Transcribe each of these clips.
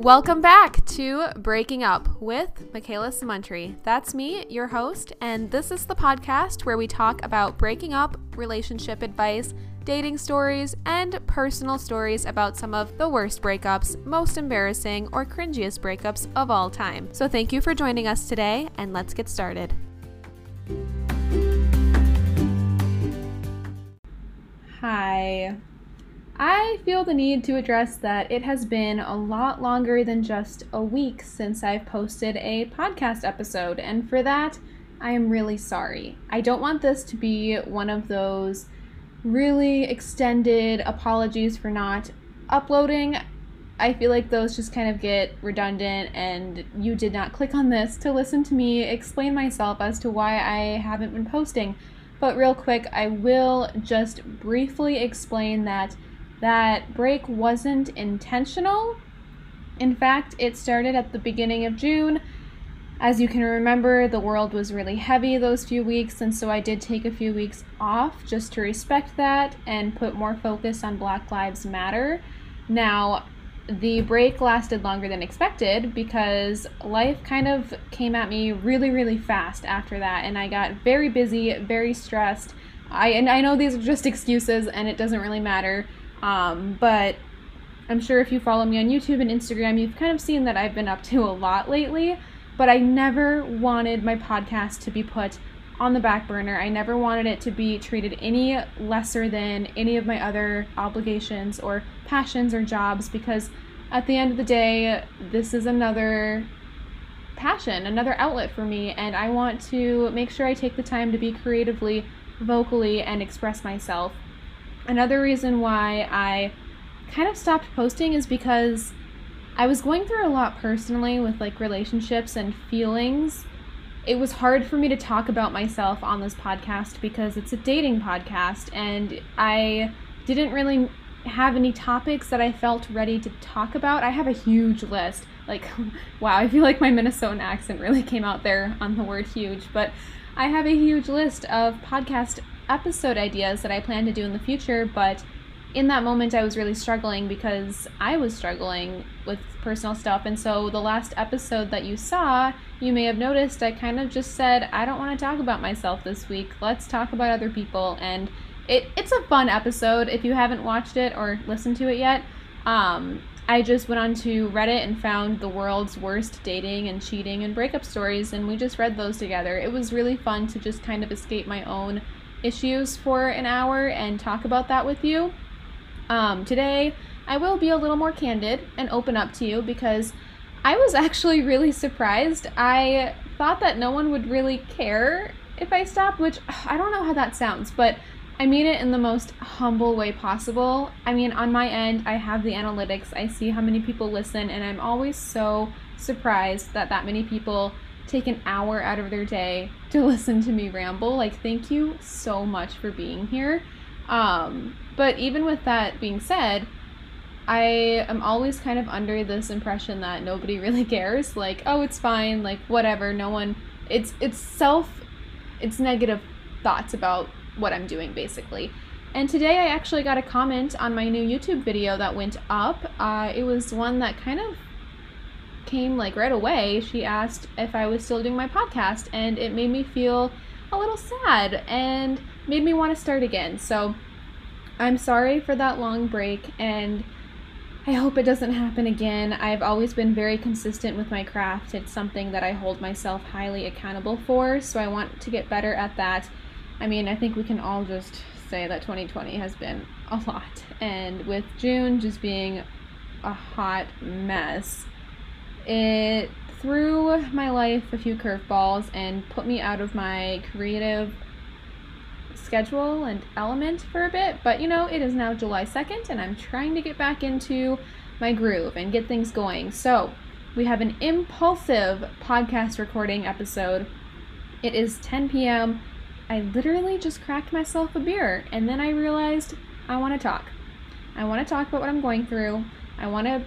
Welcome back to Breaking Up with Michaela Samuntry. That's me, your host, and this is the podcast where we talk about breaking up, relationship advice, dating stories, and personal stories about some of the worst breakups, most embarrassing, or cringiest breakups of all time. So thank you for joining us today, and let's get started. Hi. I feel the need to address that it has been a lot longer than just a week since I've posted a podcast episode, and for that, I am really sorry. I don't want this to be one of those really extended apologies for not uploading. I feel like those just kind of get redundant, and you did not click on this to listen to me explain myself as to why I haven't been posting. But, real quick, I will just briefly explain that that break wasn't intentional. In fact, it started at the beginning of June. As you can remember, the world was really heavy those few weeks, and so I did take a few weeks off just to respect that and put more focus on Black Lives Matter. Now, the break lasted longer than expected because life kind of came at me really, really fast after that, and I got very busy, very stressed. I and I know these are just excuses, and it doesn't really matter. Um, but I'm sure if you follow me on YouTube and Instagram, you've kind of seen that I've been up to a lot lately. But I never wanted my podcast to be put on the back burner. I never wanted it to be treated any lesser than any of my other obligations or passions or jobs because at the end of the day, this is another passion, another outlet for me, and I want to make sure I take the time to be creatively, vocally, and express myself Another reason why I kind of stopped posting is because I was going through a lot personally with like relationships and feelings. It was hard for me to talk about myself on this podcast because it's a dating podcast and I didn't really have any topics that I felt ready to talk about. I have a huge list. Like, wow, I feel like my Minnesotan accent really came out there on the word huge, but I have a huge list of podcast episode ideas that I plan to do in the future, but in that moment I was really struggling because I was struggling with personal stuff. And so the last episode that you saw, you may have noticed I kind of just said, I don't want to talk about myself this week. Let's talk about other people. And it, it's a fun episode if you haven't watched it or listened to it yet. Um, I just went on to Reddit and found the world's worst dating and cheating and breakup stories, and we just read those together. It was really fun to just kind of escape my own issues for an hour and talk about that with you. Um, today, I will be a little more candid and open up to you because I was actually really surprised. I thought that no one would really care if I stopped, which I don't know how that sounds, but I mean it in the most humble way possible. I mean, on my end, I have the analytics, I see how many people listen, and I'm always so surprised that that many people take an hour out of their day to listen to me ramble. Like, thank you so much for being here. Um, but even with that being said, I am always kind of under this impression that nobody really cares. Like, oh, it's fine. Like, whatever. No one. It's it's self. It's negative thoughts about what I'm doing, basically. And today I actually got a comment on my new YouTube video that went up. Uh, it was one that kind of came like right away. She asked if I was still doing my podcast, and it made me feel a little sad and made me want to start again. So I'm sorry for that long break, and I hope it doesn't happen again. I've always been very consistent with my craft. It's something that I hold myself highly accountable for, so I want to get better at that. I mean, I think we can all just say that 2020 has been a lot. And with June just being a hot mess, it threw my life a few curveballs and put me out of my creative schedule and element for a bit. But you know, it is now July 2nd and I'm trying to get back into my groove and get things going. So, we have an impulsive podcast recording episode. It is 10 p.m. I literally just cracked myself a beer and then I realized I want to talk. I want to talk about what I'm going through. I want to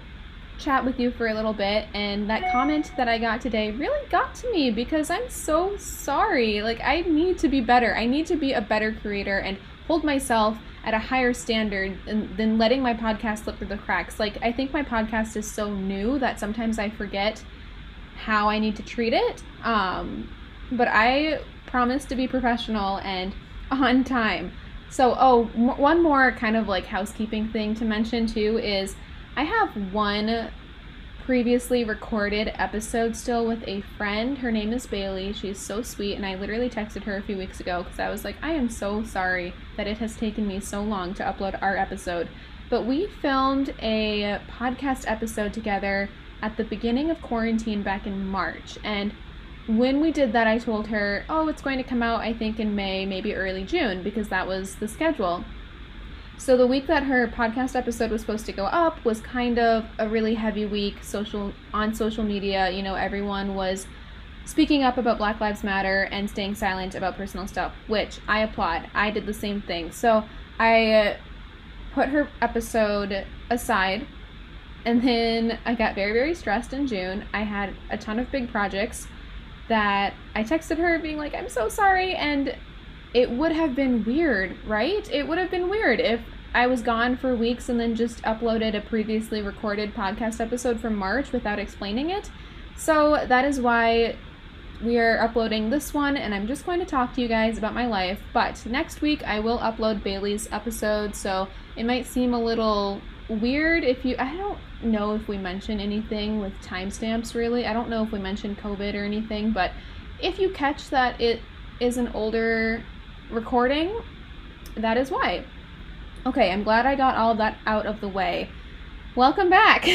chat with you for a little bit and that comment that I got today really got to me because I'm so sorry. Like I need to be better. I need to be a better creator and hold myself at a higher standard than, than letting my podcast slip through the cracks. Like, I think my podcast is so new that sometimes I forget how I need to treat it. Um, but I promise to be professional and on time. So, oh, m- one more kind of like housekeeping thing to mention too is I have one previously recorded episode still with a friend. Her name is Bailey. She's so sweet, and I literally texted her a few weeks ago because I was like, I am so sorry that it has taken me so long to upload our episode. But we filmed a podcast episode together at the beginning of quarantine back in March. And when we did that, I told her, oh, it's going to come out, I think, in May, maybe early June, because that was the schedule. So the week that her podcast episode was supposed to go up was kind of a really heavy week social on social media. You know, everyone was speaking up about Black Lives Matter and staying silent about personal stuff, which I applaud. I did the same thing. So I uh, put her episode aside and then I got very very stressed in June. I had a ton of big projects that I texted her being like, "I'm so sorry," and it would have been weird, right? It would have been weird if I was gone for weeks and then just uploaded a previously recorded podcast episode from March without explaining it. So that is why we are uploading this one, and I'm just going to talk to you guys about my life. But next week, I will upload Bailey's episode, so it might seem a little weird if you. I don't know if we mention anything with timestamps really. I don't know if we mentioned COVID or anything, but if you catch that it is an older recording, that is why. Okay, I'm glad I got all that out of the way. Welcome back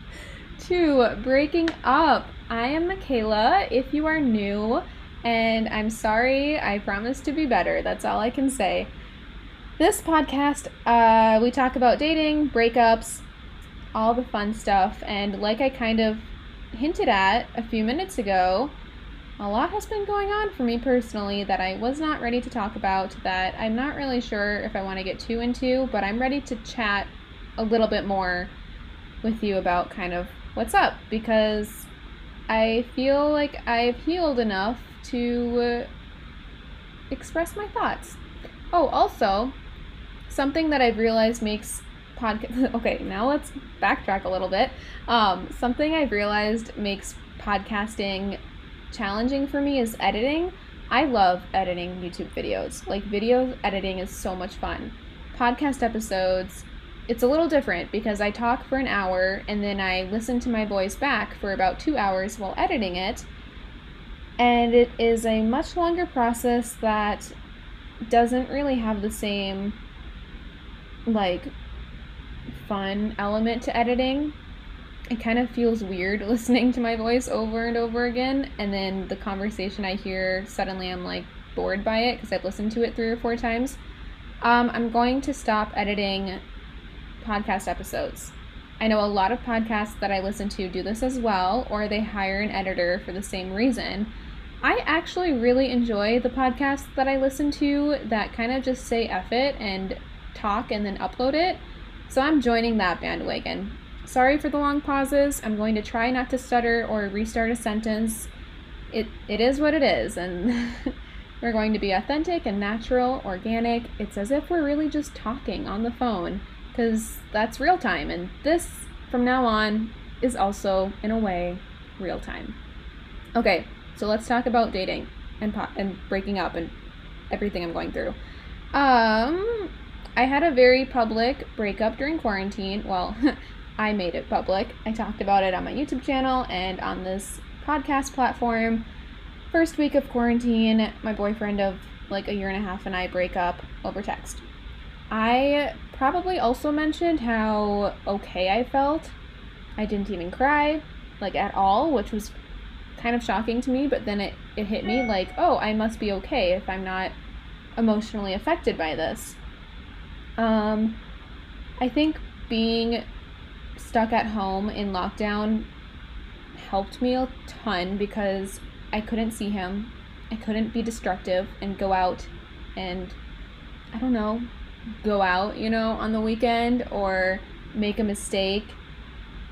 to Breaking Up. I am Michaela, if you are new, and I'm sorry, I promise to be better. That's all I can say. This podcast, uh, we talk about dating, breakups, all the fun stuff, and like I kind of hinted at a few minutes ago, a lot has been going on for me personally that I was not ready to talk about, that I'm not really sure if I want to get too into, but I'm ready to chat a little bit more with you about kind of what's up because I feel like I've healed enough to express my thoughts. Oh, also, something that I've realized makes podcast. Okay, now let's backtrack a little bit. Um, something I've realized makes podcasting challenging for me is editing. I love editing YouTube videos. Like, video editing is so much fun. Podcast episodes, it's a little different because I talk for an hour and then I listen to my voice back for about two hours while editing it. And it is a much longer process that doesn't really have the same, like, fun element to editing it kind of feels weird listening to my voice over and over again and then the conversation i hear suddenly i'm like bored by it because i've listened to it three or four times. Um, i'm going to stop editing podcast episodes. I know a lot of podcasts that i listen to do this as well or they hire an editor for the same reason. I actually really enjoy the podcasts that i listen to that kind of just say F it and talk and then upload it. So i'm joining that bandwagon Sorry for the long pauses. I'm going to try not to stutter or restart a sentence. It, it is what it is, and we're going to be authentic and natural, organic. It's as if we're really just talking on the phone, because that's real time, and this, from now on, is also, in a way, real time. Okay, so let's talk about dating and po- and breaking up and everything I'm going through. Um, I had a very public breakup during quarantine. Well, I made it public. I talked about it on my YouTube channel and on this podcast platform. First week of quarantine, my boyfriend of like a year and a half and I break up over text. I probably also mentioned how okay I felt. I didn't even cry, like at all, which was kind of shocking to me, but then it, it hit me like, oh, I must be okay if I'm not emotionally affected by this. Um, I think being stuck at home in lockdown helped me a ton because I couldn't see him. I couldn't be destructive and go out and I don't know, go out, you know, on the weekend or make a mistake,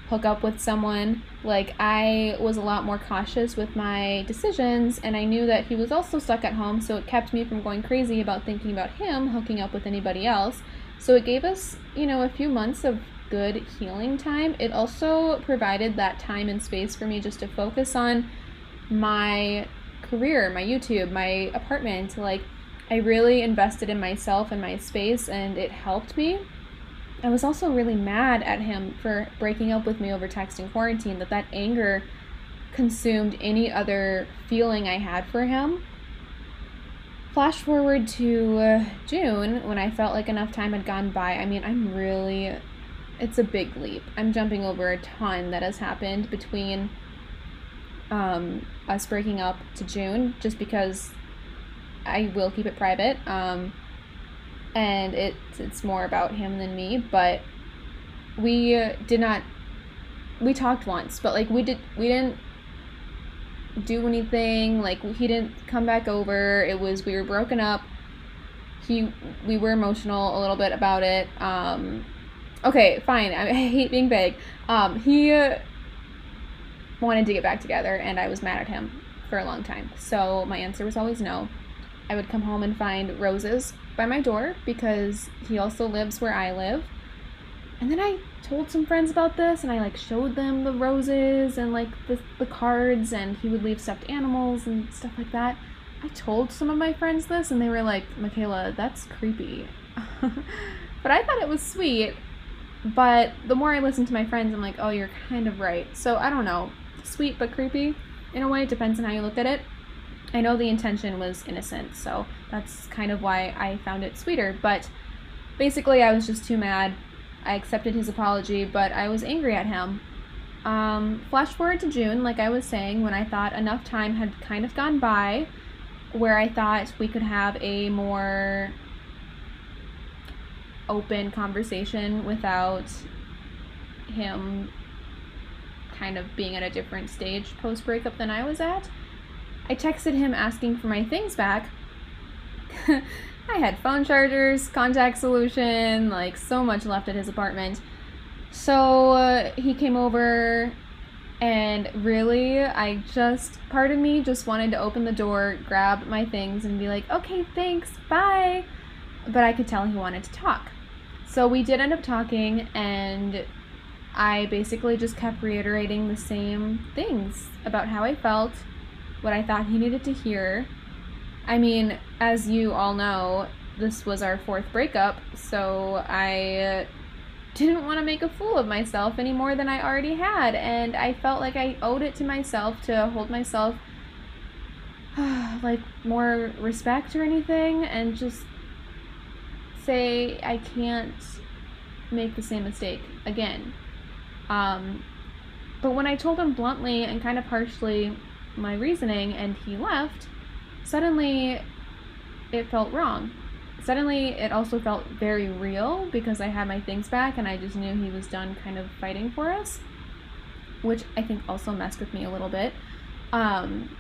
hook up with someone, like I was a lot more cautious with my decisions and I knew that he was also stuck at home, so it kept me from going crazy about thinking about him hooking up with anybody else. So it gave us, you know, a few months of good healing time. It also provided that time and space for me just to focus on my career, my YouTube, my apartment. Like, I really invested in myself and my space, and it helped me. I was also really mad at him for breaking up with me over text in quarantine, that that anger consumed any other feeling I had for him. Flash forward to uh, June when I felt like enough time had gone by. I mean, I'm really. It's a big leap. I'm jumping over a ton that has happened between um, us breaking up to June just because I will keep it private. Um, and it's it's more about him than me, but we did not we talked once, but like we did we didn't do anything, like he didn't come back over. It was we were broken up. He we were emotional a little bit about it. Um okay, fine. I, hate being vague. Um he wanted to get back together and I was mad at him for a long time. So my answer was always no. I would come home and find roses by my door because he also lives where I live. And then I told some friends about this and I like showed them the roses and like the, the cards and he would leave stuffed animals and stuff like that. I told some of my friends this and they were like, Michaela, that's creepy. but I thought it was sweet. But the more I listen to my friends, I'm like, oh, you're kind of right. So I don't know sweet but creepy in a way. Depends on how you look at it. I know the intention was innocent, so that's kind of why I found it sweeter. But basically, I was just too mad. I accepted his apology, but I was angry at him. Um, flash forward to June, like I was saying, when I thought enough time had kind of gone by where I thought we could have a more open conversation without him kind of being at a different stage post breakup than I was at. I texted him asking for my things back. I had phone chargers, contact solution, like so much left at his apartment. So uh, he came over, and really, I just, part of me just wanted to open the door, grab my things, and be like, okay, thanks, bye. But I could tell he wanted to talk. So we did end up talking, and I basically just kept reiterating the same things about how I felt, what I thought he needed to hear. I mean, as you all know, this was our fourth breakup, so I didn't want to make a fool of myself any more than I already had, and I felt like I owed it to myself to hold myself like more respect or anything and just say I can't make the same mistake again. Um, but when I told him bluntly and kind of harshly my reasoning and he left, suddenly it felt wrong. Suddenly it also felt very real because I had my things back and I just knew he was done kind of fighting for us, which I think also messed with me a little bit. Um,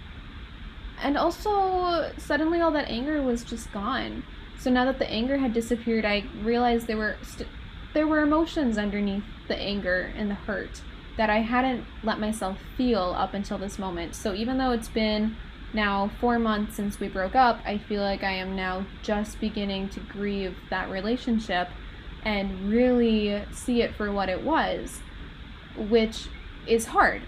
and also, suddenly all that anger was just gone. So now that the anger had disappeared, I realized there were st- there were emotions underneath the anger and the hurt that I hadn't let myself feel up until this moment. So even though it's been now four months since we broke up, I feel like I am now just beginning to grieve that relationship and really see it for what it was, which is hard.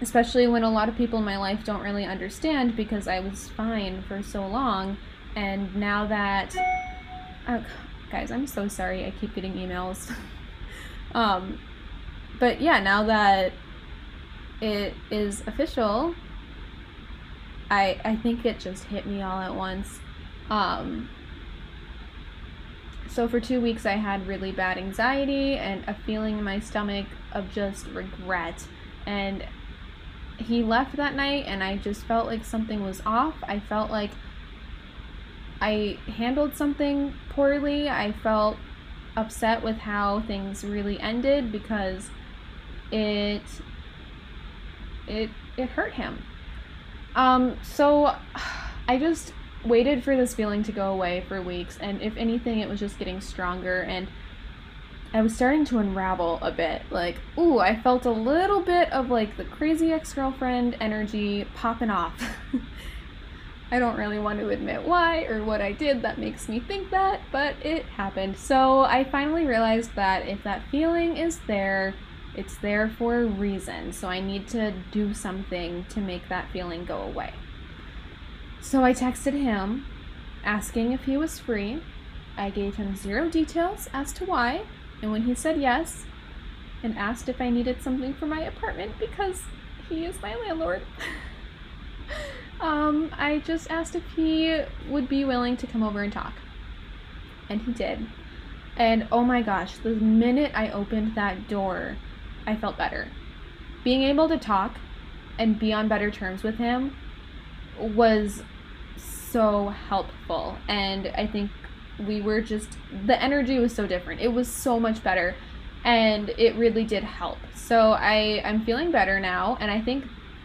Especially when a lot of people in my life don't really understand because I was fine for so long. And now that. Oh, guys, I'm so sorry. I keep getting emails. Um, but yeah, now that it is official, I I think it just hit me all at once. Um, so for two weeks, I had really bad anxiety and a feeling in my stomach of just regret. And he left that night, and I just felt like something was off. I felt like I handled something poorly. I felt upset with how things really ended because it it it hurt him. Um, so I just waited for this feeling to go away for weeks, and if anything, it was just getting stronger. And I was starting to unravel a bit. Like, ooh, I felt a little bit of like the crazy ex girlfriend energy popping off. I don't really want to admit why or what I did that makes me think that, but it happened. So I finally realized that if that feeling is there, it's there for a reason. So I need to do something to make that feeling go away. So I texted him asking if he was free. I gave him zero details as to why, and when he said yes and asked if I needed something for my apartment because he is my landlord. um, I just asked if he would be willing to come over and talk. And he did. And oh my gosh, the minute I opened that door, I felt better. Being able to talk and be on better terms with him was so helpful. And I think we were just, the energy was so different. It was so much better. And it really did help. So I, I'm feeling better now. And I think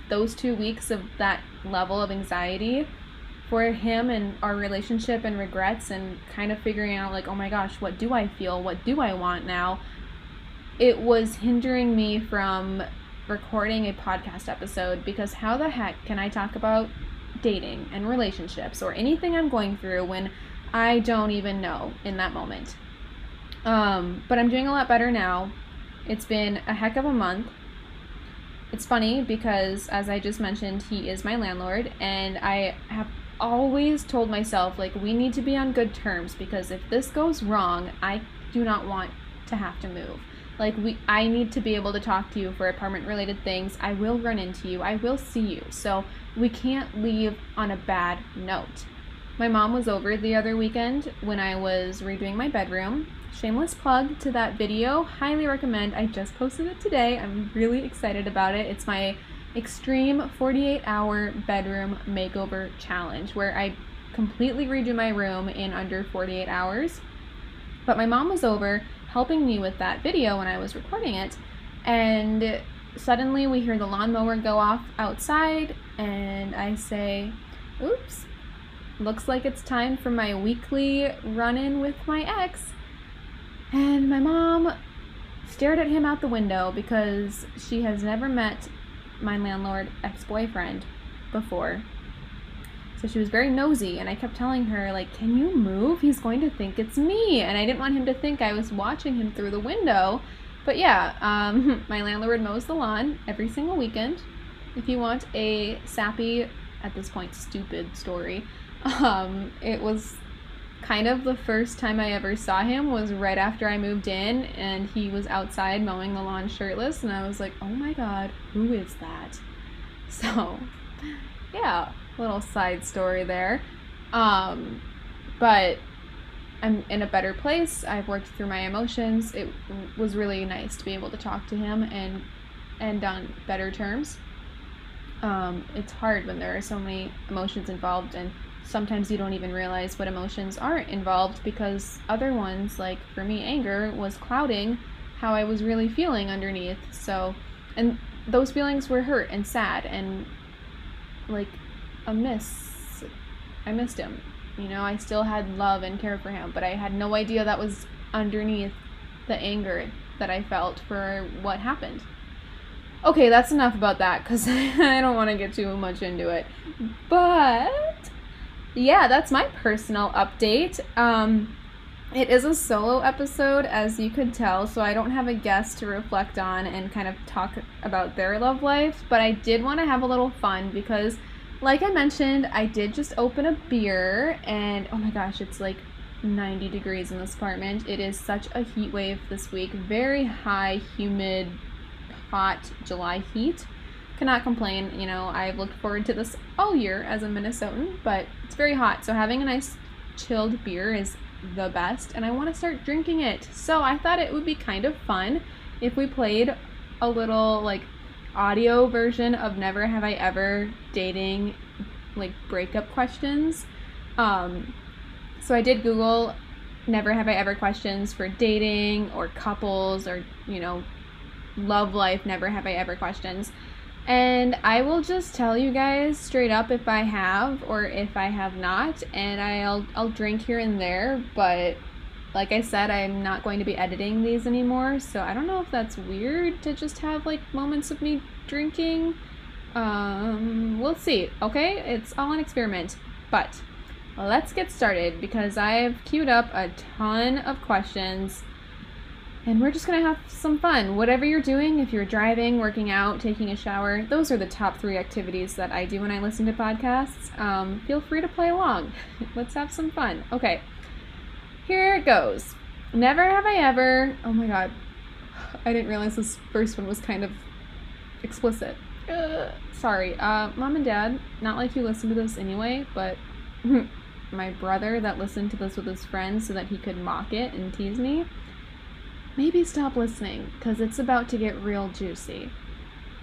those two weeks of that level of anxiety for him and our relationship and regrets and kind of figuring out like oh my gosh what do i feel? What do i want now? It was hindering me from recording a podcast episode because how the heck can i talk about dating and relationships or anything i'm going through when i don't even know in that moment? Um, but i'm doing a lot better now. It's been a heck of a month it's funny because, as I just mentioned, he is my landlord, and I have always told myself, like, we need to be on good terms because if this goes wrong, I do not want to have to move. Like, we, I need to be able to talk to you for apartment related things. I will run into you, I will see you. So, we can't leave on a bad note. My mom was over the other weekend when I was redoing my bedroom, shameless plug to that video. Highly recommend. I just posted it today. I'm really excited about it. It's my extreme 48 hour bedroom makeover challenge where I completely redo my room in under 48 hours. But my mom was over helping me with that video when I was recording it, and suddenly we hear the lawnmower go off outside, and I say, Oops, looks like it's time for my weekly run in with my ex. And my mom stared at him out the window because she has never met my landlord ex boyfriend before. So she was very nosy, and I kept telling her, like, can you move? He's going to think it's me. And I didn't want him to think I was watching him through the window. But yeah, um, my landlord mows the lawn every single weekend. If you want a sappy, at this point, stupid story, um, it was kind of the first time I ever saw him was right after I moved in and he was outside mowing the lawn shirtless and I was like, "Oh my god, who is that?" So, yeah, little side story there. Um, but I'm in a better place. I've worked through my emotions. It was really nice to be able to talk to him and and on better terms. Um, it's hard when there are so many emotions involved and sometimes you don't even realize what emotions aren't involved because other ones, like for me, anger, was clouding how I was really feeling underneath. So, and those feelings were hurt and sad and like a miss. I missed him. You know, I still had love and care for him, but I had no idea that was underneath the anger that I felt for what happened. Okay, that's enough about that because I don't want to get too much into it. But yeah, that's my personal update. Um, it is a solo episode, as you could tell, so I don't have a guest to reflect on and kind of talk about their love life, but I did want to have a little fun because, like I mentioned, I did just open a beer, and oh my gosh, it's like 90 degrees in this apartment. It is such a heat wave this week. Very high, humid, hot July heat cannot complain. You know, I've looked forward to this all year as a Minnesotan, but it's very hot, so having a nice chilled beer is the best, and I want to start drinking it. So I thought it would be kind of fun if we played a little like audio version of Never Have I Ever dating like breakup questions. Um, so I did Google Never Have I Ever questions for dating or couples or, you know, love life, Never Have I Ever questions. And I will just tell you guys straight up if I have or if I have not, and I'll I'll drink here and there, but like I said, I'm not going to be editing these anymore, so I don't know if that's weird to just have like moments of me drinking. Um, we'll see. Okay, it's all an experiment. But let's get started because I've queued up a ton of questions and we're just gonna have some fun. Whatever you're doing, if you're driving, working out, taking a shower, those are the top three activities that I do when I listen to podcasts. Um, feel free to play along. Let's have some fun. Okay, here it goes. Never have I ever. Oh my god, I didn't realize this first one was kind of explicit. Sorry, uh, mom and dad. Not like you listen to this anyway, but my brother that listened to this with his friends so that he could mock it and tease me maybe stop listening because it's about to get real juicy.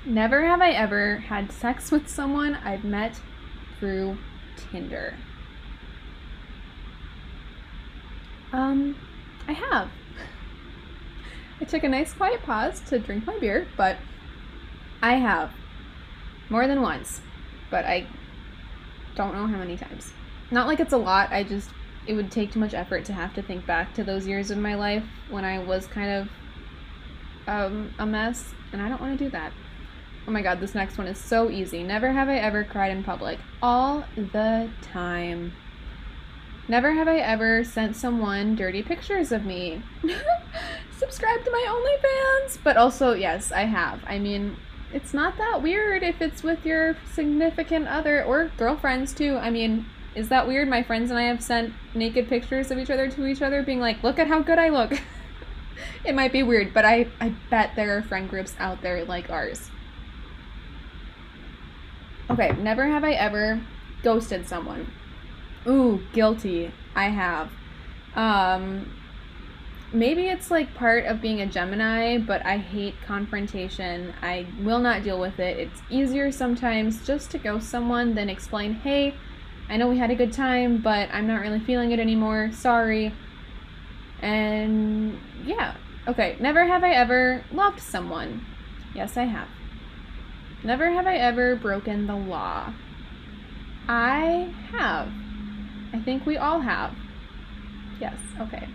Never have I ever had sex with someone I've met through Tinder. Um, I have. I took a nice quiet pause to drink my beer, but I have. More than once, but I don't know how many times. Not like it's a lot, I just it would take too much effort to have to think back to those years of my life when I was kind of um, a mess, and I don't want to do that. Oh my god, this next one is so easy. Never have I ever cried in public. All the time. Never have I ever sent someone dirty pictures of me. Subscribe to my OnlyFans! But also, yes, I have. I mean, it's not that weird if it's with your significant other or girlfriends too. I mean, is that weird? My friends and I have sent naked pictures of each other to each other, being like, look at how good I look. it might be weird, but I, I bet there are friend groups out there like ours. Okay, never have I ever ghosted someone. Ooh, guilty. I have. Um, maybe it's like part of being a Gemini, but I hate confrontation. I will not deal with it. It's easier sometimes just to ghost someone than explain, hey, I know we had a good time, but I'm not really feeling it anymore. Sorry. And yeah. Okay, never have I ever loved someone. Yes, I have. Never have I ever broken the law. I have. I think we all have. Yes, okay.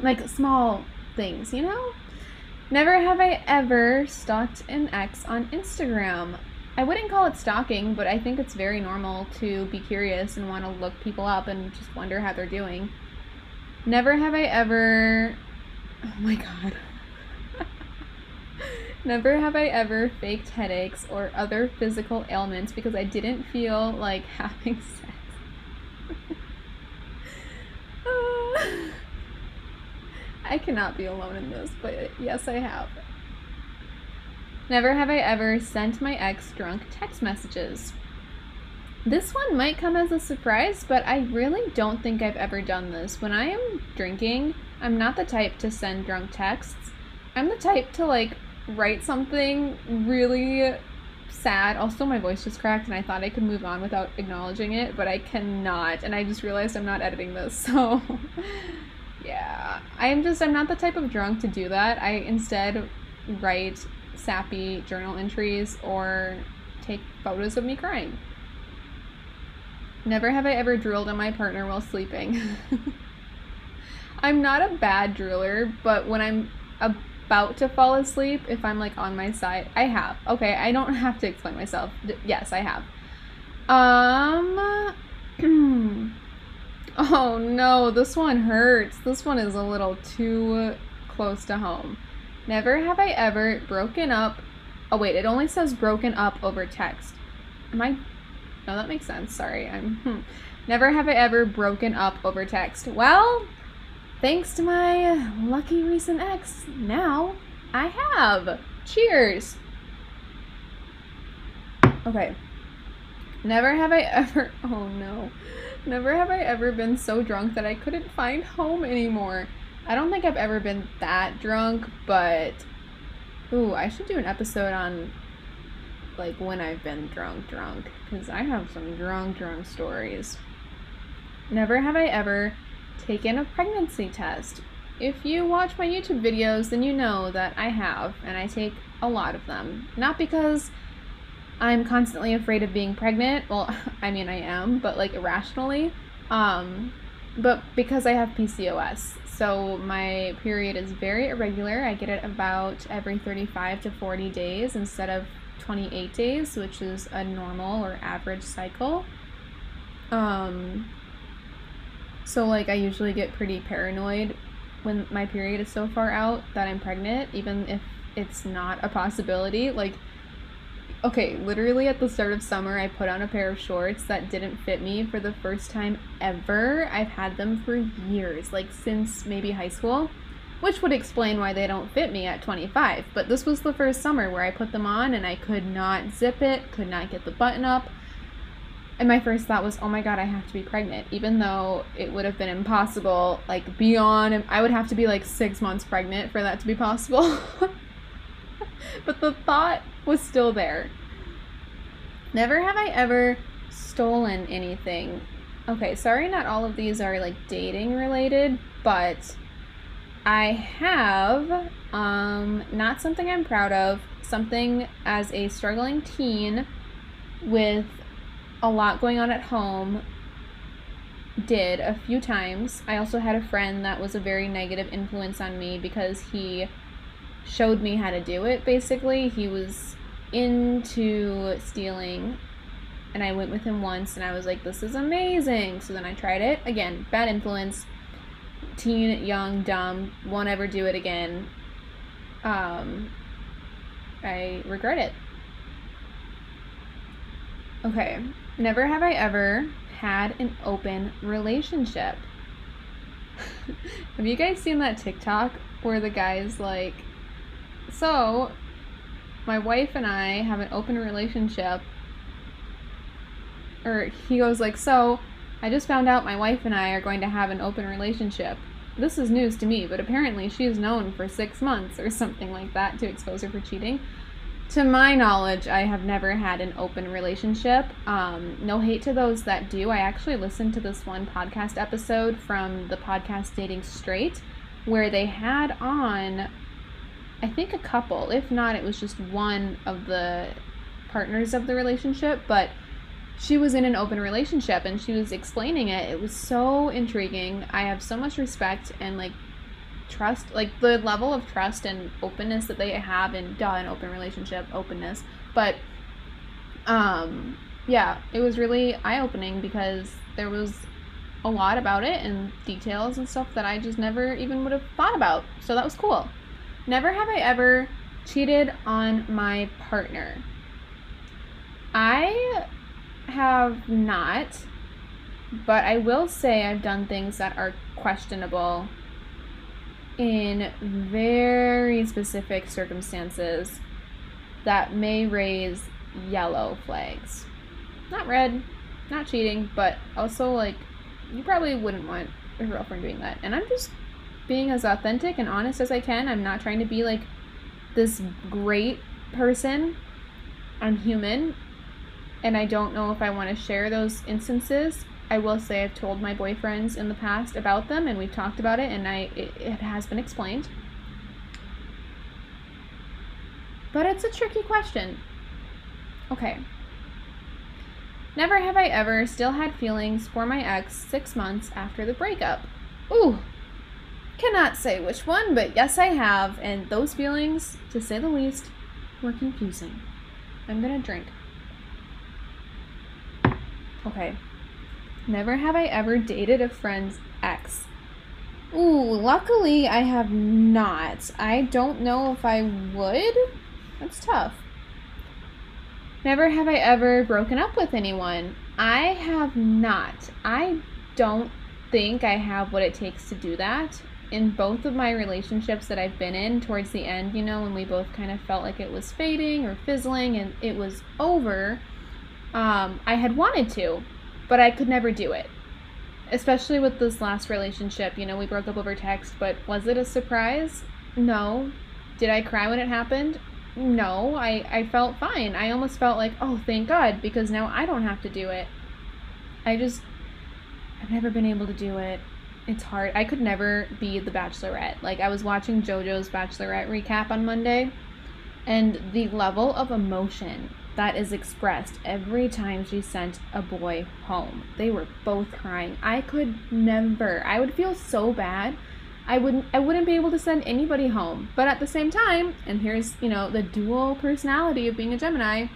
Like small things, you know? Never have I ever stalked an ex on Instagram. I wouldn't call it stalking, but I think it's very normal to be curious and want to look people up and just wonder how they're doing. Never have I ever. Oh my god. Never have I ever faked headaches or other physical ailments because I didn't feel like having sex. I cannot be alone in this, but yes, I have. Never have I ever sent my ex drunk text messages. This one might come as a surprise, but I really don't think I've ever done this. When I am drinking, I'm not the type to send drunk texts. I'm the type to like write something really sad. Also, my voice just cracked and I thought I could move on without acknowledging it, but I cannot. And I just realized I'm not editing this. So, yeah. I'm just, I'm not the type of drunk to do that. I instead write sappy journal entries or take photos of me crying. Never have I ever drooled on my partner while sleeping. I'm not a bad drooler, but when I'm about to fall asleep, if I'm like on my side, I have. Okay, I don't have to explain myself. D- yes, I have. Um. oh no, this one hurts. This one is a little too close to home. Never have I ever broken up. Oh, wait, it only says broken up over text. Am I. No, that makes sense. Sorry. I'm. Hmm. Never have I ever broken up over text. Well, thanks to my lucky recent ex, now I have. Cheers. Okay. Never have I ever. Oh no. Never have I ever been so drunk that I couldn't find home anymore. I don't think I've ever been that drunk, but ooh, I should do an episode on like when I've been drunk, drunk, because I have some drunk, drunk stories. Never have I ever taken a pregnancy test. If you watch my YouTube videos, then you know that I have, and I take a lot of them. Not because I'm constantly afraid of being pregnant. Well, I mean, I am, but like irrationally. Um, but because I have PCOS, so my period is very irregular. I get it about every 35 to 40 days instead of 28 days, which is a normal or average cycle. Um, so like I usually get pretty paranoid when my period is so far out that I'm pregnant, even if it's not a possibility. Like okay, literally at the start of summer, I put on a pair of shorts that didn't fit me for the first time ever. I've had them for years, like since maybe high school, which would explain why they don't fit me at 25. But this was the first summer where I put them on and I could not zip it, could not get the button up. And my first thought was, oh my god, I have to be pregnant. Even though it would have been impossible, like beyond, I would have to be like six months pregnant for that to be possible. but the thought was still there. Never have I ever stolen anything. Okay, sorry, not all of these are like dating related, but I have um, not something I'm proud of, something as a struggling teen with a lot going on at home did a few times. I also had a friend that was a very negative influence on me because he showed me how to do it basically. He was into stealing and I went with him once and I was like, this is amazing. So then I tried it. Again, bad influence. Teen, young, dumb, won't ever do it again. Um, I regret it. Okay, never have I ever had an open relationship. have you guys seen that TikTok where the guy's like, so, my wife and I have an open relationship. Or he goes like, so, I just found out my wife and I are going to have an open relationship. This is news to me, but apparently she is known for six months or something like that to expose her for cheating. To my knowledge, I have never had an open relationship. Um, no hate to those that do. I actually listened to this one podcast episode from the podcast Dating Straight where they had on I think a couple. If not, it was just one of the partners of the relationship, but she was in an open relationship and she was explaining it. It was so intriguing. I have so much respect and like trust, like the level of trust and openness that they have in duh, an open relationship, openness. But um yeah, it was really eye-opening because there was a lot about it and details and stuff that I just never even would have thought about. So that was cool. Never have I ever cheated on my partner. I have not, but I will say I've done things that are questionable in very specific circumstances that may raise yellow flags. Not red, not cheating, but also like you probably wouldn't want a girlfriend doing that. And I'm just being as authentic and honest as I can. I'm not trying to be like this great person. I'm human and I don't know if I want to share those instances. I will say I've told my boyfriends in the past about them and we've talked about it and I it, it has been explained. But it's a tricky question. Okay. Never have I ever still had feelings for my ex 6 months after the breakup. Ooh, Cannot say which one, but yes, I have, and those feelings, to say the least, were confusing. I'm gonna drink. Okay. Never have I ever dated a friend's ex. Ooh, luckily I have not. I don't know if I would. That's tough. Never have I ever broken up with anyone. I have not. I don't think I have what it takes to do that in both of my relationships that I've been in towards the end, you know, when we both kind of felt like it was fading or fizzling and it was over, um, I had wanted to, but I could never do it. Especially with this last relationship, you know, we broke up over text, but was it a surprise? No. Did I cry when it happened? No, I, I felt fine. I almost felt like, oh, thank God, because now I don't have to do it. I just, I've never been able to do it it's hard. I could never be the Bachelorette. Like I was watching JoJo's Bachelorette recap on Monday, and the level of emotion that is expressed every time she sent a boy home. They were both crying. I could never. I would feel so bad. I wouldn't I wouldn't be able to send anybody home. But at the same time, and here's, you know, the dual personality of being a Gemini,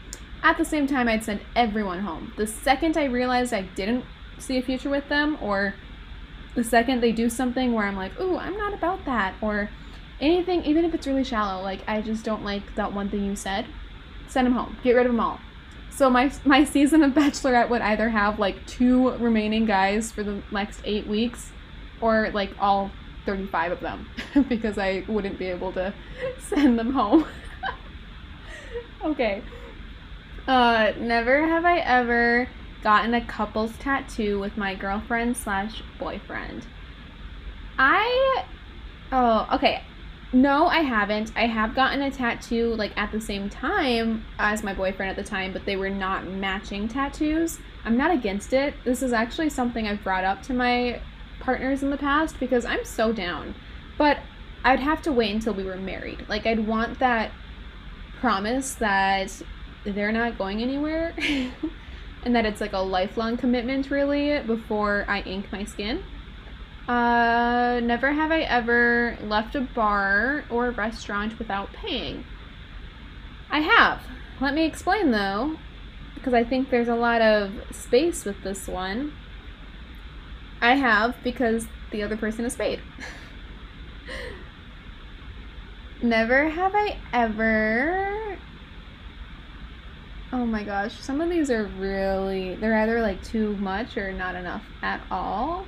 at the same time I'd send everyone home. The second I realized I didn't see a future with them or the second they do something where I'm like, "Ooh, I'm not about that," or anything, even if it's really shallow, like I just don't like that one thing you said, send them home. Get rid of them all. So my my season of Bachelorette would either have like two remaining guys for the next eight weeks, or like all 35 of them, because I wouldn't be able to send them home. okay. Uh, never have I ever gotten a couple's tattoo with my girlfriend slash boyfriend. I oh okay no, I haven't. I have gotten a tattoo like at the same time as my boyfriend at the time, but they were not matching tattoos. I'm not against it. This is actually something I've brought up to my partners in the past because I'm so down. But I'd have to wait until we were married. Like I'd want that promise that they're not going anywhere and that it's like a lifelong commitment really before I ink my skin. Uh, never have I ever left a bar or a restaurant without paying. I have. Let me explain though, because I think there's a lot of space with this one. I have because the other person is paid. Never have I ever. Oh my gosh, some of these are really. They're either like too much or not enough at all.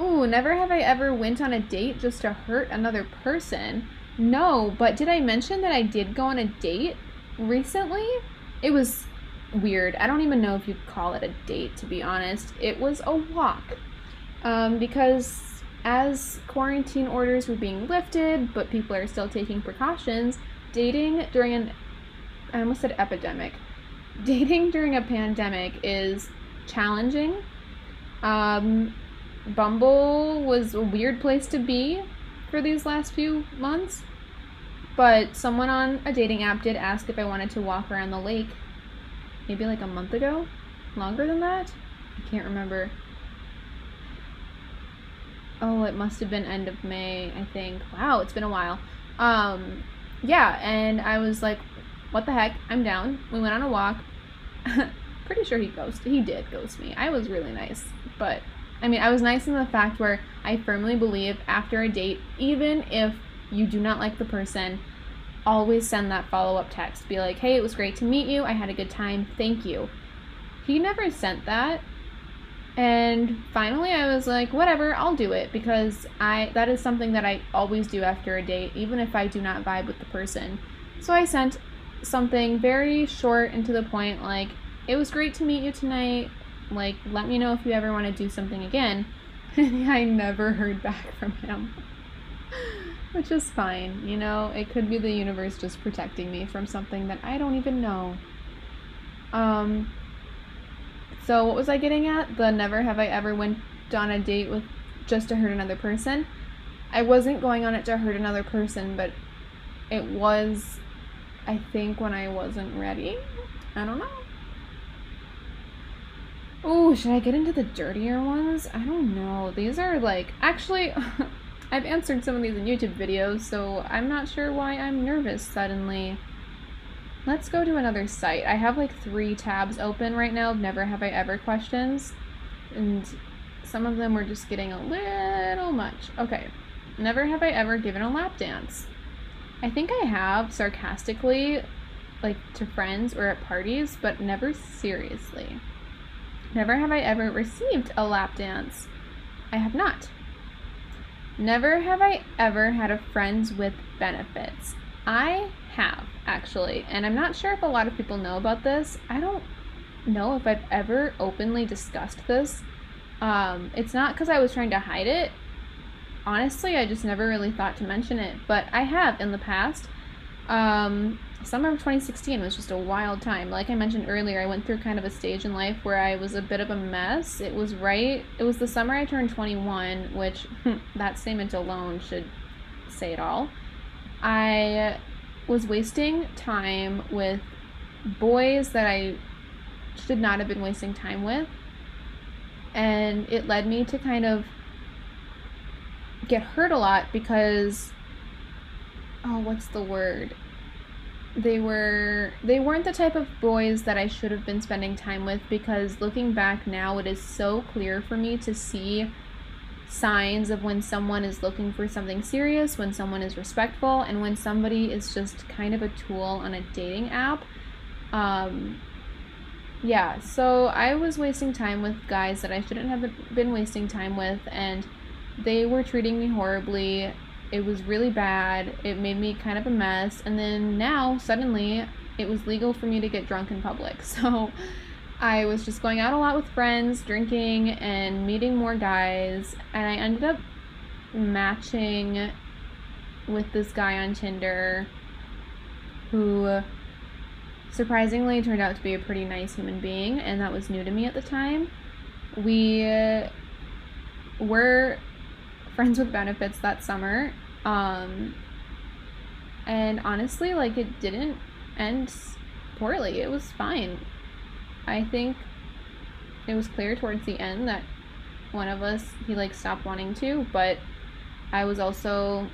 Ooh, never have I ever went on a date just to hurt another person. No, but did I mention that I did go on a date recently? It was weird. I don't even know if you'd call it a date, to be honest. It was a walk. Um, because as quarantine orders were being lifted, but people are still taking precautions, dating during an I almost said epidemic. Dating during a pandemic is challenging. Um, Bumble was a weird place to be for these last few months. But someone on a dating app did ask if I wanted to walk around the lake maybe like a month ago. Longer than that? I can't remember. Oh, it must have been end of May, I think. Wow, it's been a while. Um, yeah, and I was like, what the heck? I'm down. We went on a walk. Pretty sure he ghosted. He did ghost me. I was really nice, but I mean, I was nice in the fact where I firmly believe after a date, even if you do not like the person, always send that follow up text. Be like, hey, it was great to meet you. I had a good time. Thank you. He never sent that. And finally I was like, whatever, I'll do it because I that is something that I always do after a date, even if I do not vibe with the person. So I sent something very short and to the point like, it was great to meet you tonight. Like, let me know if you ever want to do something again. And I never heard back from him. Which is fine, you know? It could be the universe just protecting me from something that I don't even know. Um, so what was I getting at? The never have I ever went on a date with just to hurt another person. I wasn't going on it to hurt another person, but it was I think when I wasn't ready. I don't know. Oh, should I get into the dirtier ones? I don't know. These are like, actually, I've answered some of these in YouTube videos, so I'm not sure why I'm nervous suddenly. Let's go to another site. I have like three tabs open right now Never Have I Ever questions, and some of them were just getting a little much. Okay, never have I ever given a lap dance. I think I have sarcastically, like to friends or at parties, but never seriously. Never have I ever received a lap dance. I have not. Never have I ever had a friends with benefits. I have, actually, and I'm not sure if a lot of people know about this. I don't know if I've ever openly discussed this. Um, it's not because I was trying to hide it. Honestly, I just never really thought to mention it, but I have in the past. Um, summer of 2016 was just a wild time. Like I mentioned earlier, I went through kind of a stage in life where I was a bit of a mess. It was right, it was the summer I turned 21, which that statement alone should say it all. I was wasting time with boys that I should not have been wasting time with. And it led me to kind of get hurt a lot because oh, what's the word? They were they weren't the type of boys that I should have been spending time with because looking back now it is so clear for me to see signs of when someone is looking for something serious, when someone is respectful, and when somebody is just kind of a tool on a dating app. Um, yeah, so I was wasting time with guys that I shouldn't have been wasting time with, and they were treating me horribly. It was really bad. It made me kind of a mess. And then now, suddenly, it was legal for me to get drunk in public. So I was just going out a lot with friends, drinking, and meeting more guys. And I ended up matching with this guy on Tinder who surprisingly turned out to be a pretty nice human being, and that was new to me at the time. We were friends with benefits that summer. Um, and honestly, like, it didn't end poorly. It was fine. I think it was clear towards the end that one of us, he, like, stopped wanting to, but I was also,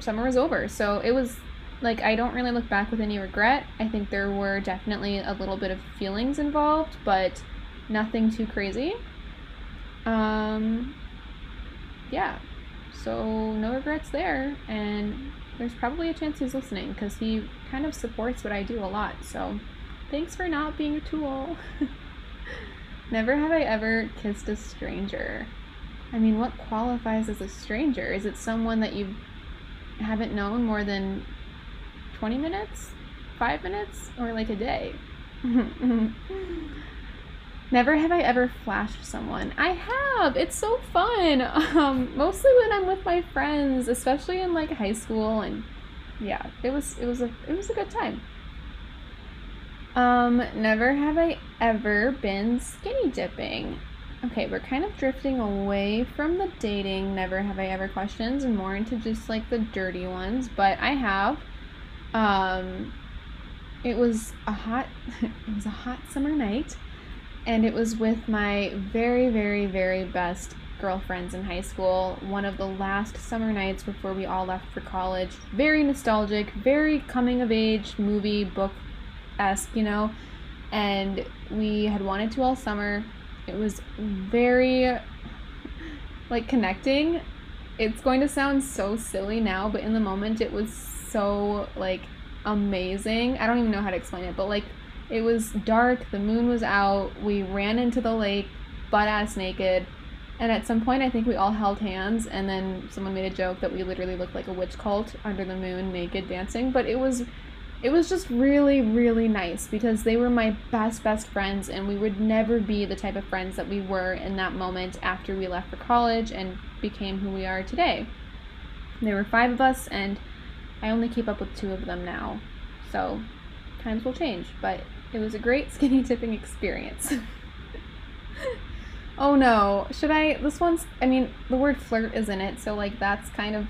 summer was over. So it was, like, I don't really look back with any regret. I think there were definitely a little bit of feelings involved, but nothing too crazy. Um, yeah, so no regrets there. And there's probably a chance he's listening because he kind of supports what I do a lot. So thanks for not being a tool. Never have I ever kissed a stranger. I mean, what qualifies as a stranger? Is it someone that you haven't known more than 20 minutes? Five minutes? Or like a day? Never have I ever flashed someone. I have. It's so fun. Um, mostly when I'm with my friends, especially in like high school, and yeah, it was it was a it was a good time. Um, never have I ever been skinny dipping. Okay, we're kind of drifting away from the dating never have I ever questions and more into just like the dirty ones, but I have. Um, it was a hot it was a hot summer night and it was with my very, very, very best girlfriends in high school. One of the last summer nights before we all left for college. Very nostalgic, very coming of age movie, book esque, you know. And we had wanted to all summer. It was very like connecting. It's going to sound so silly now, but in the moment it was so like amazing. I don't even know how to explain it, but like it was dark, the moon was out, we ran into the lake butt ass naked. And at some point, I think we all held hands, and then someone made a joke that we literally looked like a witch cult under the moon, naked dancing. But it was, it was just really, really nice because they were my best, best friends, and we would never be the type of friends that we were in that moment after we left for college and became who we are today. There were five of us, and I only keep up with two of them now. So times will change, but it was a great skinny dipping experience. oh no, should I? This one's, I mean, the word flirt is in it, so like that's kind of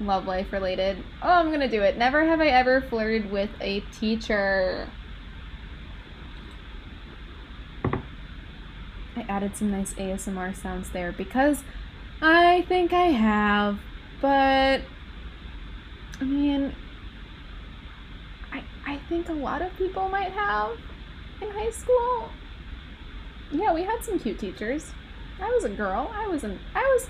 love life related. Oh, I'm gonna do it. Never have I ever flirted with a teacher. I added some nice ASMR sounds there because I think I have, but I mean, I think a lot of people might have in high school. Yeah, we had some cute teachers. I was a girl. I was an I was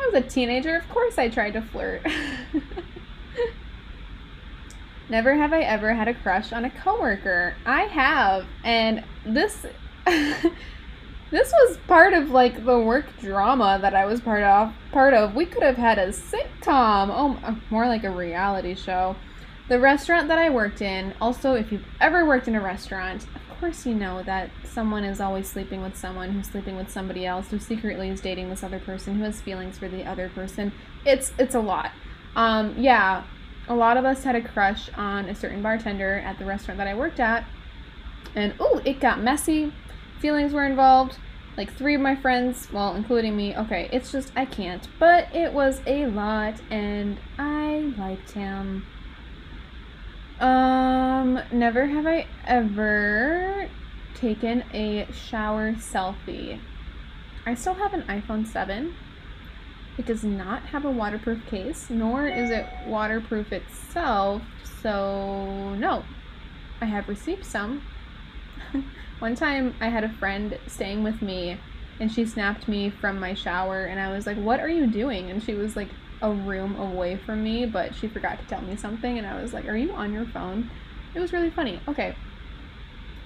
I was a teenager. Of course I tried to flirt. Never have I ever had a crush on a coworker. I have. And this this was part of like the work drama that I was part of. Part of. We could have had a sitcom. Oh, more like a reality show. The restaurant that I worked in, also, if you've ever worked in a restaurant, of course you know that someone is always sleeping with someone who's sleeping with somebody else who secretly is dating this other person who has feelings for the other person. It's it's a lot. Um, yeah, a lot of us had a crush on a certain bartender at the restaurant that I worked at, and oh, it got messy. Feelings were involved. Like three of my friends, well, including me. Okay, it's just I can't. But it was a lot, and I liked him. Um, never have I ever taken a shower selfie. I still have an iPhone 7. It does not have a waterproof case, nor is it waterproof itself, so no. I have received some. One time I had a friend staying with me and she snapped me from my shower and I was like, "What are you doing?" And she was like a room away from me, but she forgot to tell me something and I was like, "Are you on your phone?" It was really funny. Okay.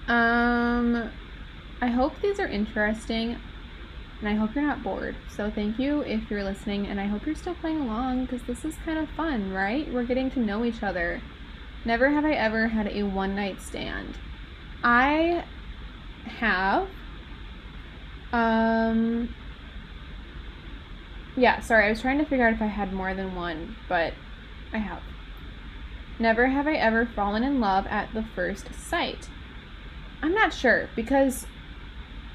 Um I hope these are interesting and I hope you're not bored. So thank you if you're listening and I hope you're still playing along because this is kind of fun, right? We're getting to know each other. Never have I ever had a one night stand. I have um yeah, sorry, I was trying to figure out if I had more than one, but I have. Never have I ever fallen in love at the first sight. I'm not sure because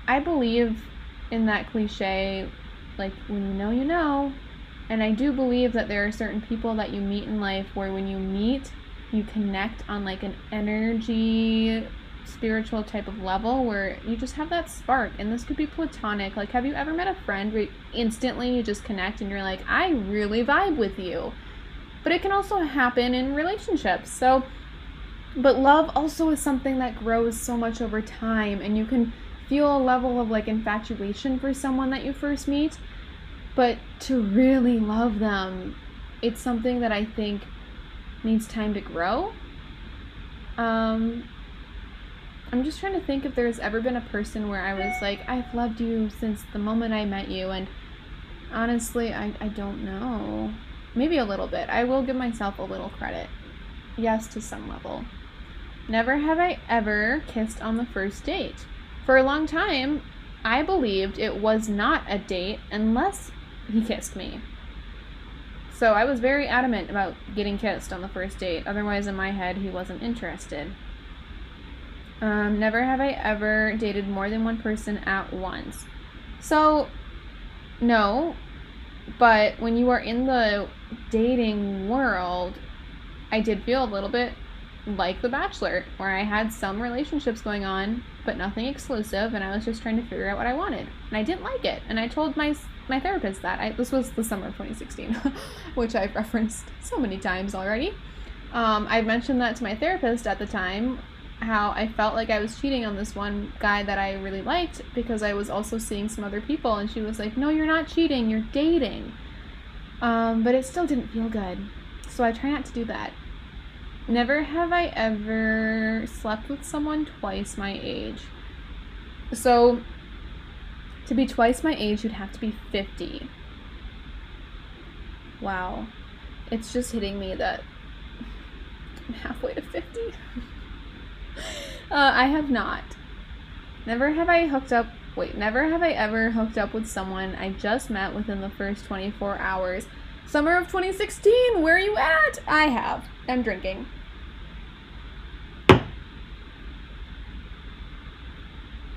I believe in that cliche, like, when you know, you know. And I do believe that there are certain people that you meet in life where when you meet, you connect on like an energy, spiritual type of level where you just have that spark. And this could be platonic. Like, have you ever met a friend where instantly you just connect and you're like, I really vibe with you? But it can also happen in relationships. So, but love also is something that grows so much over time and you can feel a level of like infatuation for someone that you first meet, but to really love them, it's something that I think needs time to grow. Um, I'm just trying to think if there's ever been a person where I was like, I've loved you since the moment I met you, and honestly, I, I don't know. Maybe a little bit. I will give myself a little credit. Yes, to some level. Never have I ever kissed on the first date. For a long time, I believed it was not a date unless he kissed me. So I was very adamant about getting kissed on the first date. Otherwise, in my head, he wasn't interested. Um, never have I ever dated more than one person at once. So, no, but when you are in the dating world, I did feel a little bit like The Bachelor, where I had some relationships going on, but nothing exclusive, and I was just trying to figure out what I wanted. And I didn't like it. And I told my my therapist that. I, this was the summer of 2016, which I've referenced so many times already. Um, I mentioned that to my therapist at the time, how I felt like I was cheating on this one guy that I really liked because I was also seeing some other people, and she was like, "No, you're not cheating. You're dating." Um, but it still didn't feel good, so I try not to do that. Never have I ever slept with someone twice my age. So, to be twice my age, you'd have to be 50. Wow. It's just hitting me that I'm halfway to 50. uh, I have not. Never have I hooked up. Wait, never have I ever hooked up with someone I just met within the first 24 hours. Summer of 2016, where are you at? I have. I'm drinking.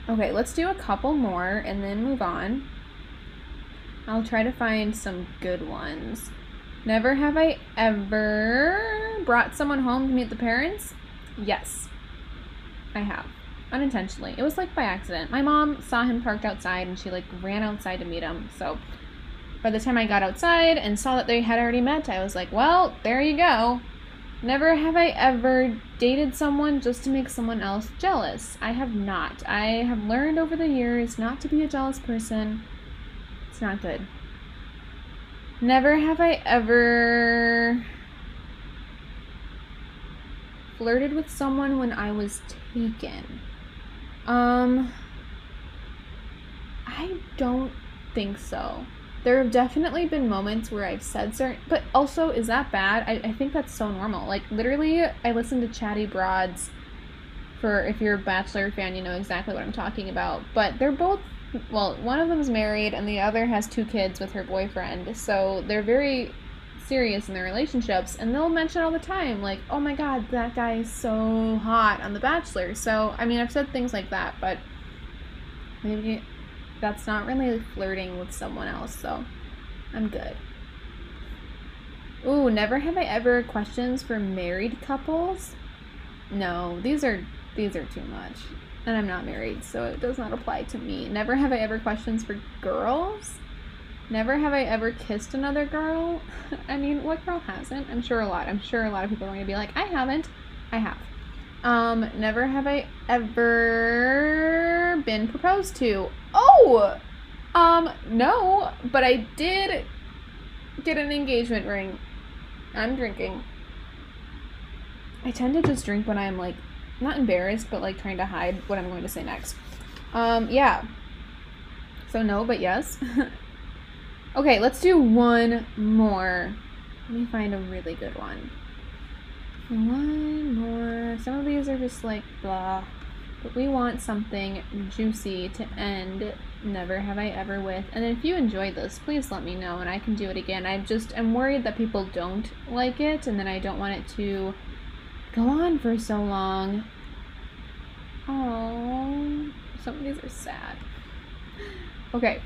Okay, let's do a couple more and then move on. I'll try to find some good ones. Never have I ever brought someone home to meet the parents? Yes, I have. Unintentionally. It was like by accident. My mom saw him parked outside and she like ran outside to meet him. So by the time I got outside and saw that they had already met, I was like, well, there you go. Never have I ever dated someone just to make someone else jealous. I have not. I have learned over the years not to be a jealous person. It's not good. Never have I ever flirted with someone when I was taken. Um, I don't think so there have definitely been moments where I've said certain, but also, is that bad? I, I think that's so normal. Like, literally, I listened to Chatty Broads for, if you're a Bachelor fan, you know exactly what I'm talking about. But they're both, well, one of them's married and the other has two kids with her boyfriend. So they're very serious in their relationships and they'll mention all the time like oh my god that guy is so hot on the bachelor so i mean i've said things like that but maybe that's not really flirting with someone else, so I'm good. Ooh, never have I ever questions for married couples. no, these are these are too much. And I'm not married, so it does not apply to me. Never have I ever questions for girls. Never have I ever kissed another girl. I mean, what girl hasn't? I'm sure a lot. I'm sure a lot of people are going to be like, I haven't. I have. Um, never have I ever been proposed to. Oh! Um, no, but I did get an engagement ring. I'm drinking. I tend to just drink when I'm like not embarrassed, but like trying to hide what I'm going to say next. Um, yeah. So no, but yes. okay, let's do one more. Let me find a really good one. One more. Some of these are just like blah. But we want something juicy to end Never Have I Ever with. And if you enjoyed this, please let me know and I can do it again. I just am worried that people don't like it and then I don't want it to go on for so long. Oh, some of these are sad. Okay.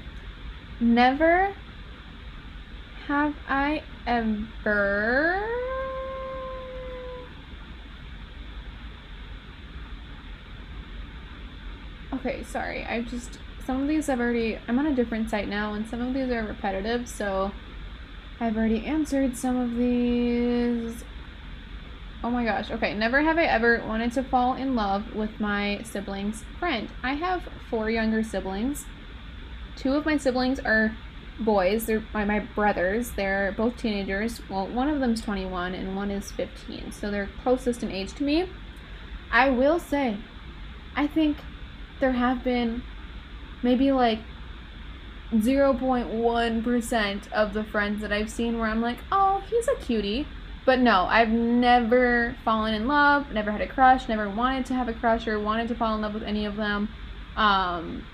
Never have I ever. Okay, sorry. I just. Some of these I've already. I'm on a different site now, and some of these are repetitive, so I've already answered some of these. Oh my gosh. Okay, never have I ever wanted to fall in love with my sibling's friend. I have four younger siblings. Two of my siblings are boys. They're my, my brothers. They're both teenagers. Well, one of them's 21 and one is 15. So they're closest in age to me. I will say, I think there have been maybe like 0.1% of the friends that I've seen where I'm like, oh, he's a cutie. But no, I've never fallen in love, never had a crush, never wanted to have a crush or wanted to fall in love with any of them. Um,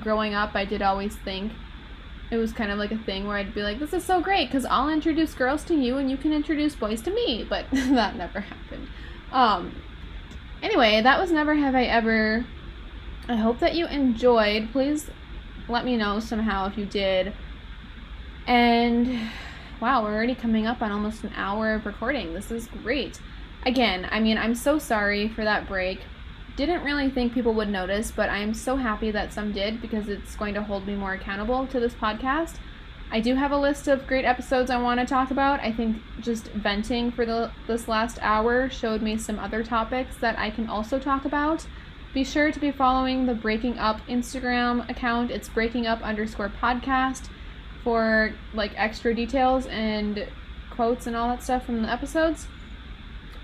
growing up, I did always think it was kind of like a thing where I'd be like, this is so great because I'll introduce girls to you and you can introduce boys to me. But that never happened. Um, anyway, that was Never Have I Ever. I hope that you enjoyed. Please let me know somehow if you did. And wow, we're already coming up on almost an hour of recording. This is great. Again, I mean, I'm so sorry for that break. Didn't really think people would notice, but I'm so happy that some did because it's going to hold me more accountable to this podcast. I do have a list of great episodes I want to talk about. I think just venting for the this last hour showed me some other topics that I can also talk about. Be sure to be following the Breaking Up Instagram account. It's breaking up underscore podcast for like extra details and quotes and all that stuff from the episodes.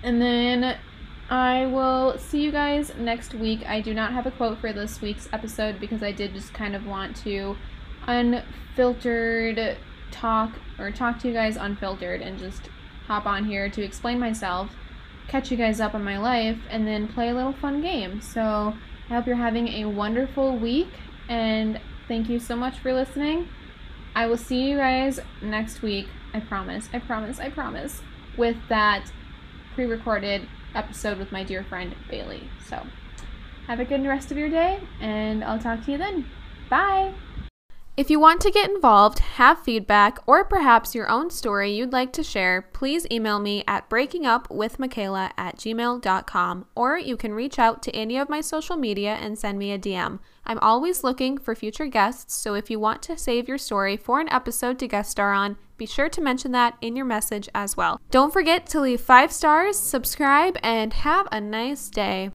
And then I will see you guys next week. I do not have a quote for this week's episode because I did just kind of want to unfiltered talk or talk to you guys unfiltered and just hop on here to explain myself, catch you guys up on my life, and then play a little fun game. So I hope you're having a wonderful week and thank you so much for listening. I will see you guys next week. I promise. I promise. I promise. With that pre recorded episode with my dear friend Bailey. So, have a good rest of your day, and I'll talk to you then. Bye. If you want to get involved, have feedback, or perhaps your own story you'd like to share, please email me at breakingupwithmichaela at gmail.com, or you can reach out to any of my social media and send me a DM. I'm always looking for future guests, so if you want to save your story for an episode to guest star on, be sure to mention that in your message as well. Don't forget to leave five stars, subscribe, and have a nice day.